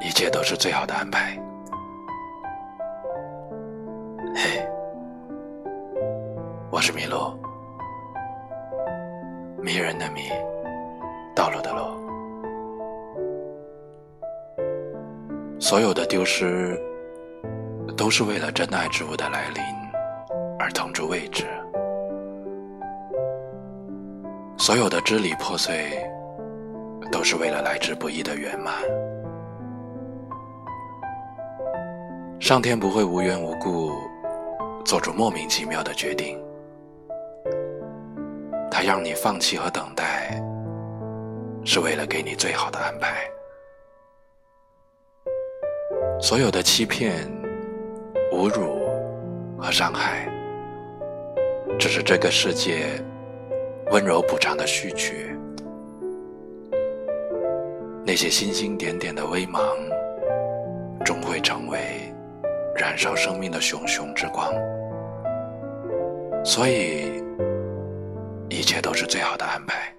一切都是最好的安排。嘿，我是麋鹿，迷人的迷，道路的路。所有的丢失，都是为了真爱之物的来临而腾出位置。所有的支离破碎，都是为了来之不易的圆满。上天不会无缘无故做出莫名其妙的决定，他让你放弃和等待，是为了给你最好的安排。所有的欺骗、侮辱和伤害，只是这个世界。温柔补偿的序曲，那些星星点点的微芒，终会成为燃烧生命的熊熊之光。所以，一切都是最好的安排。